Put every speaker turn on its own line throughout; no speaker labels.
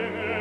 bene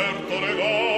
certo regalo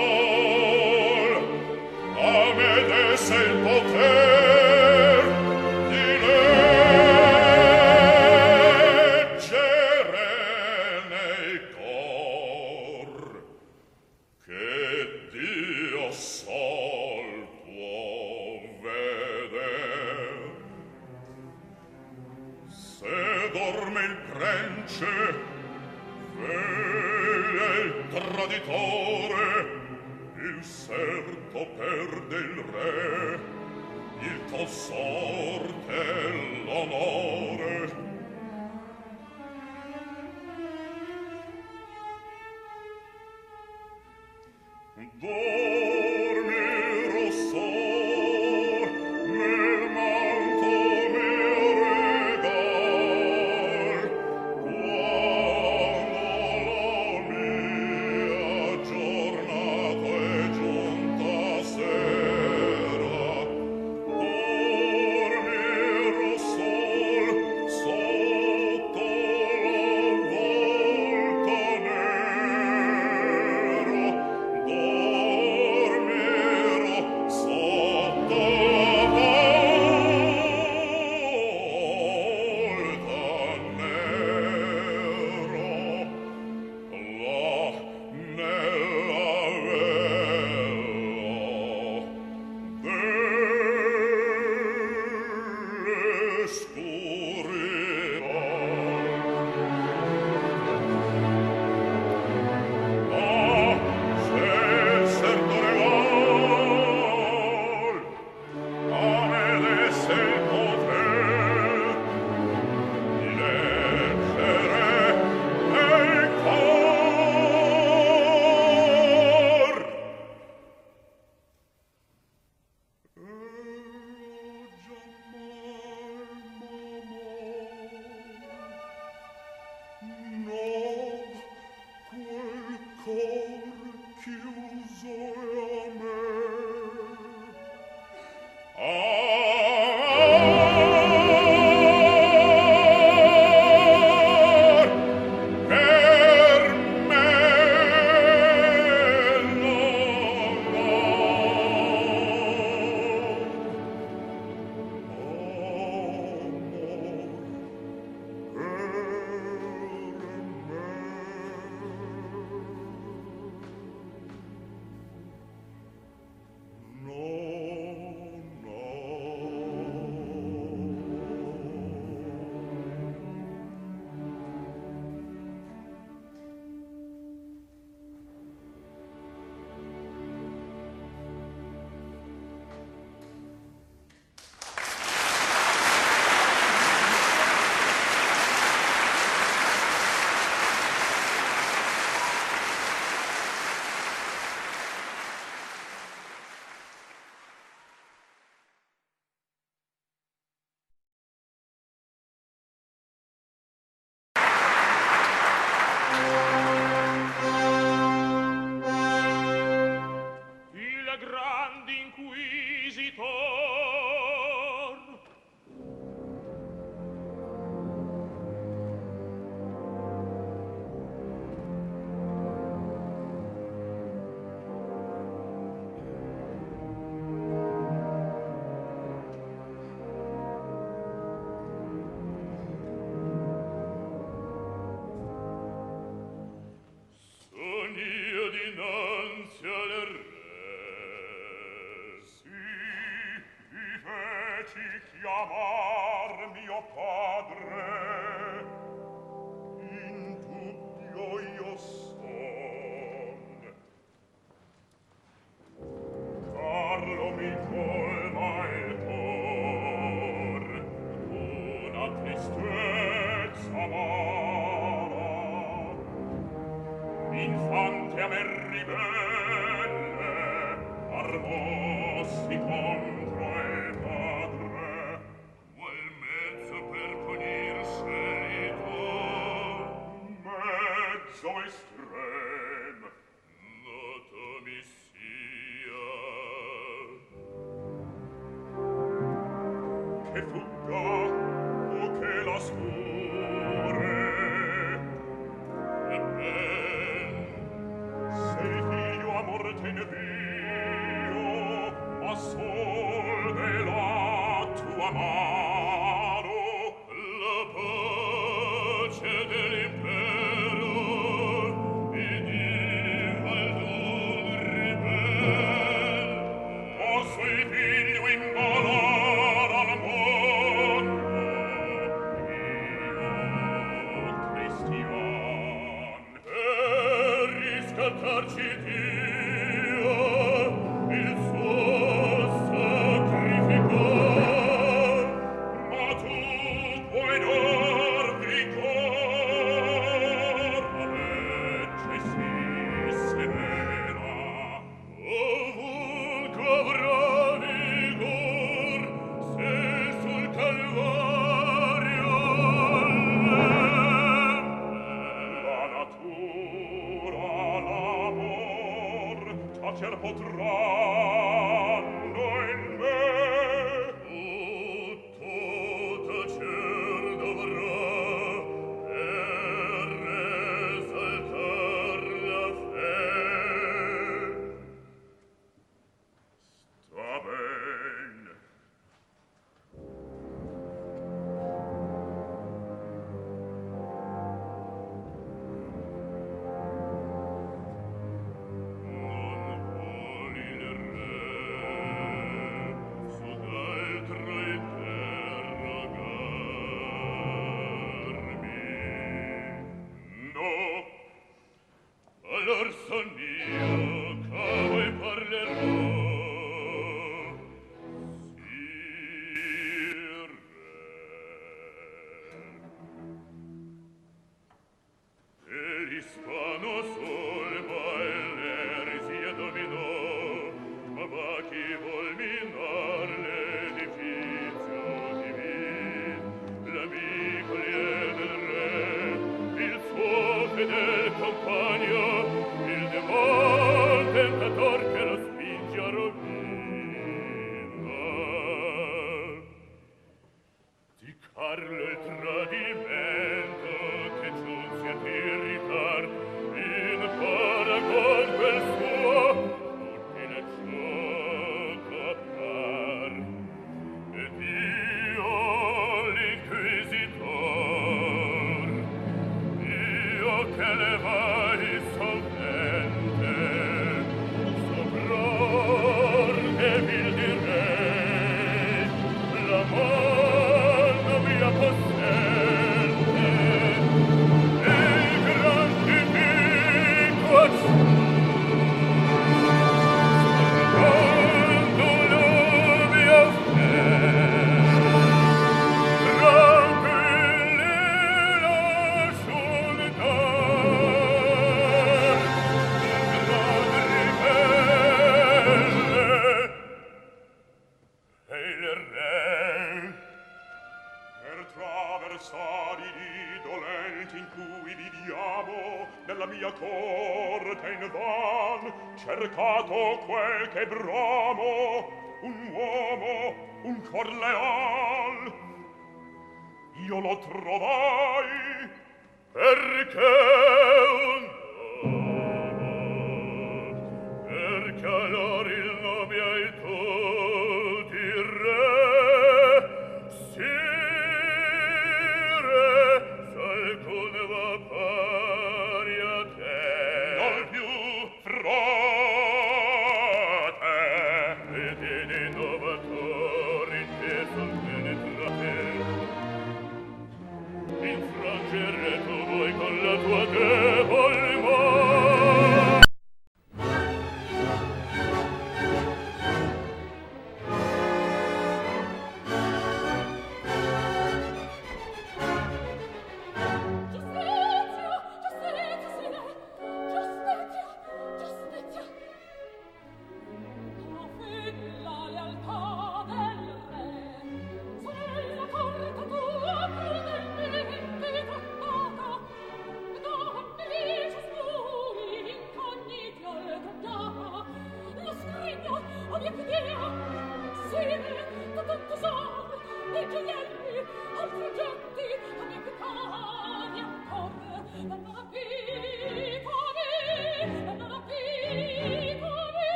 sacer potrà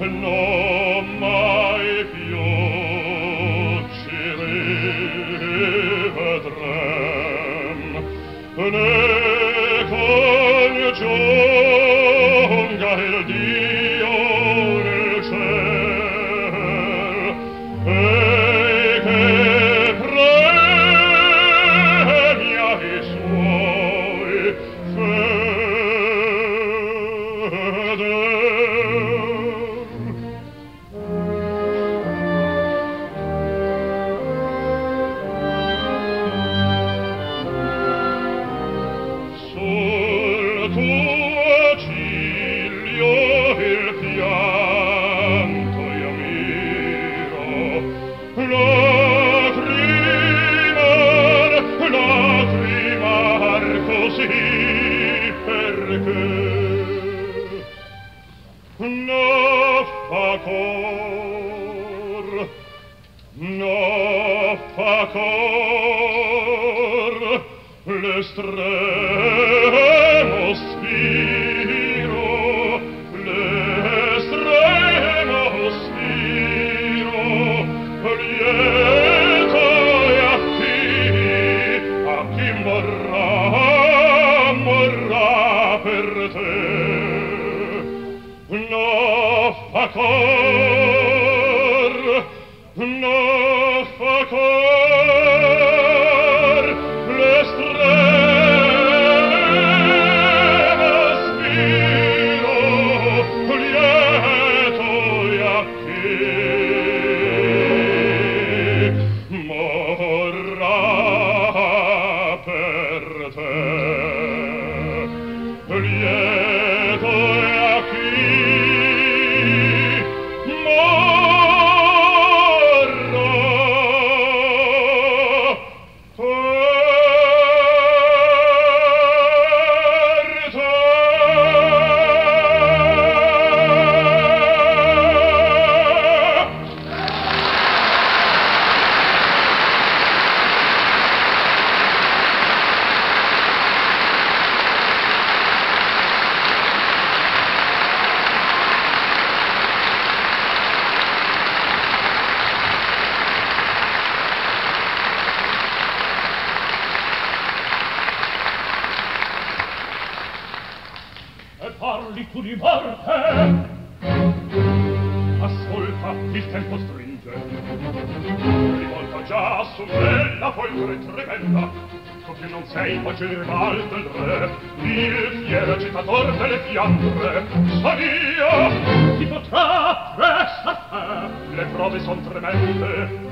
No. cose son tremende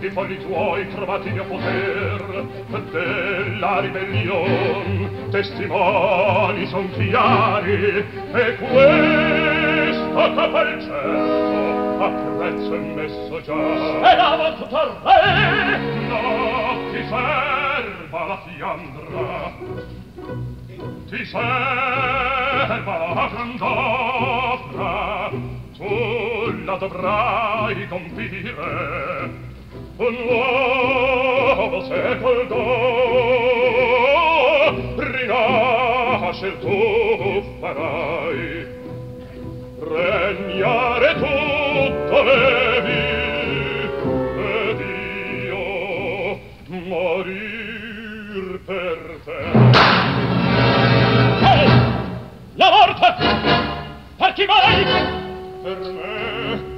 i folli tuoi trovati mio poter della ribellion testimoni son chiari e questo capa il cielo a prezzo è messo già speravo tutto re! No ti serva la fiandra ti serva la grandofra tu la dovrai compire. Un nuovo secol do rinascer tu farai. Regnare tu dovevi ed io morir per te.
Hey! la morte! Per chi vai
per me.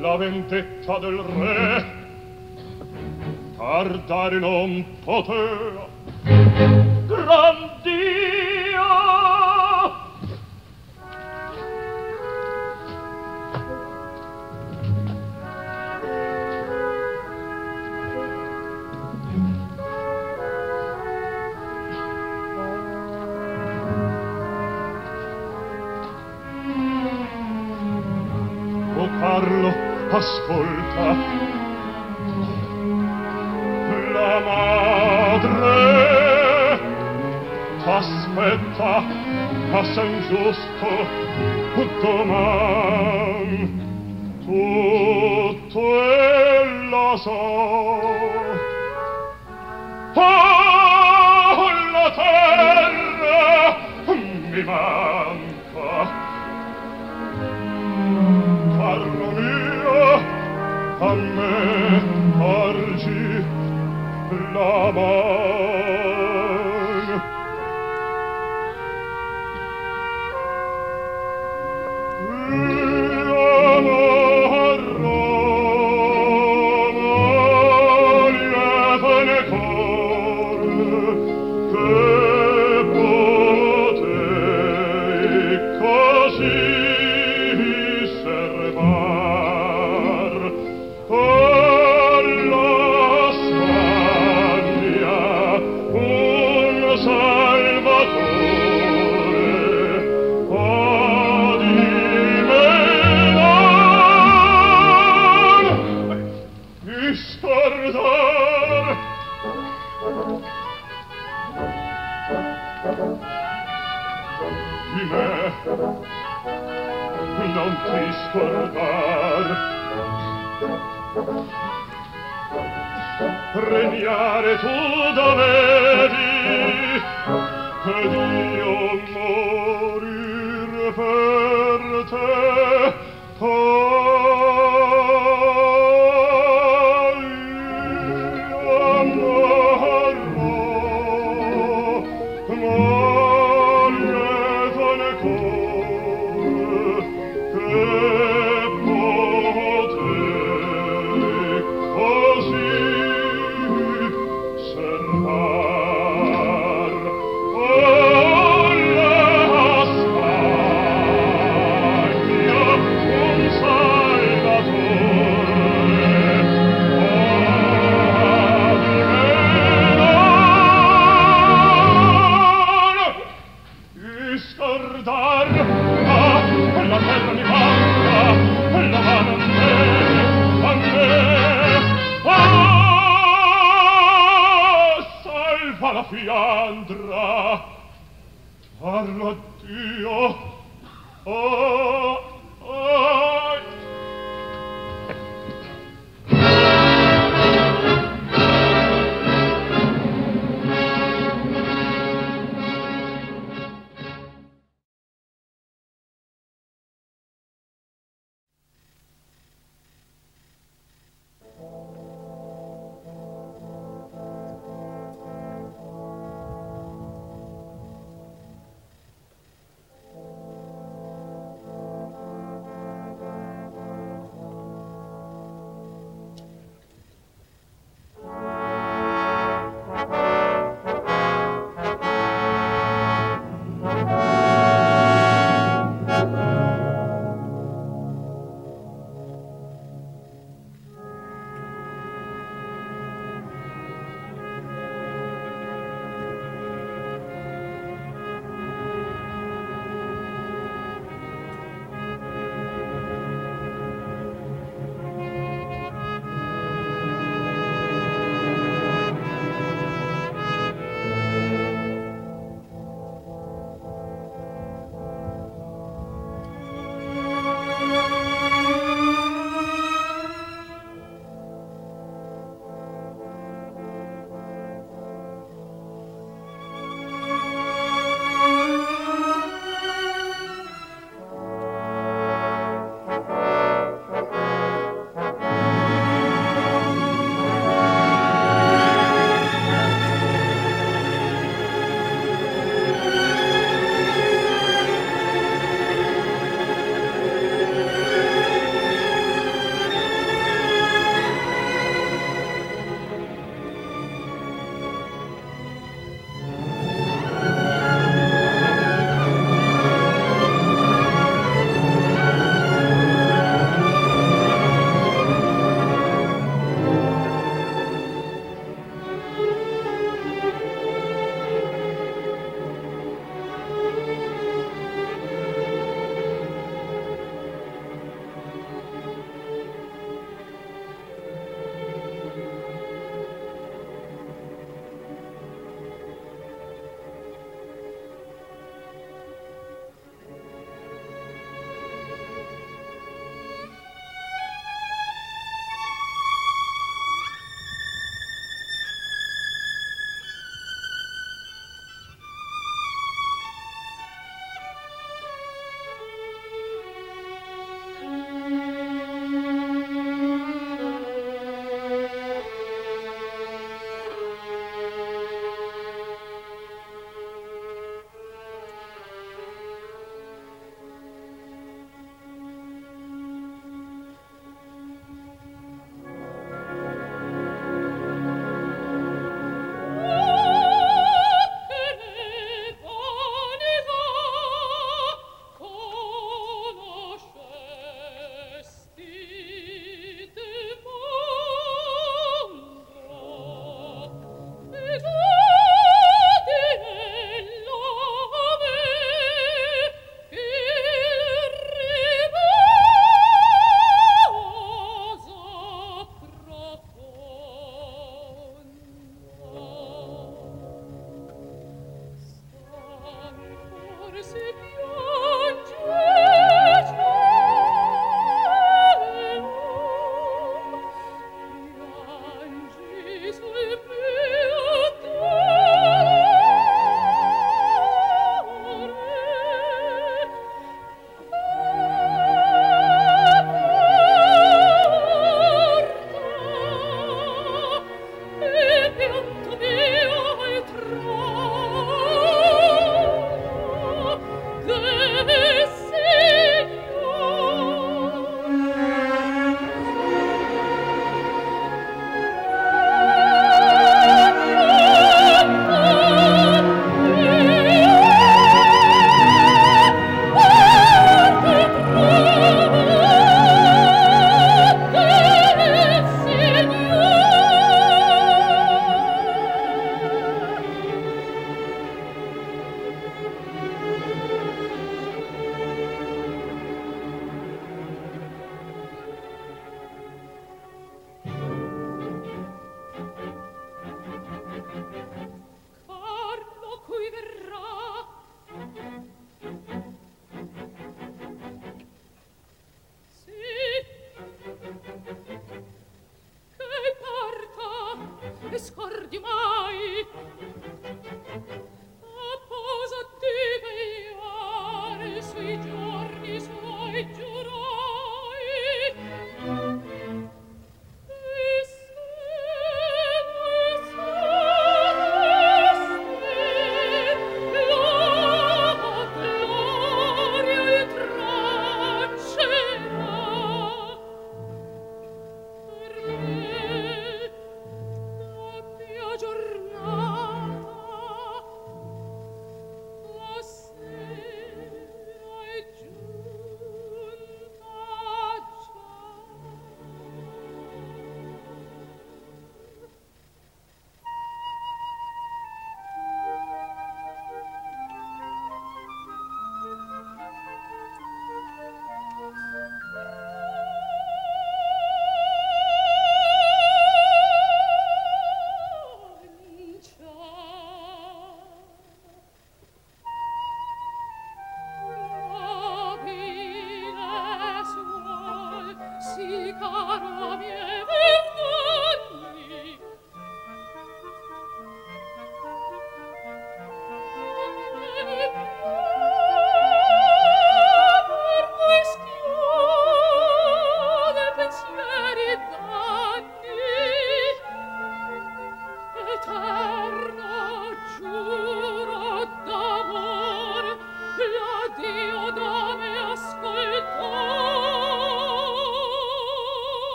La vendetta del re. Tardare non poteva
gran Dio!
ascolta. La madre t'aspetta a San Giusto domani tutto ella sa oh la terra mi manca. a me argi la di me non ti scordar regnare tu dovevi ed io morir per te. oh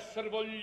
esser voglio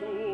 tu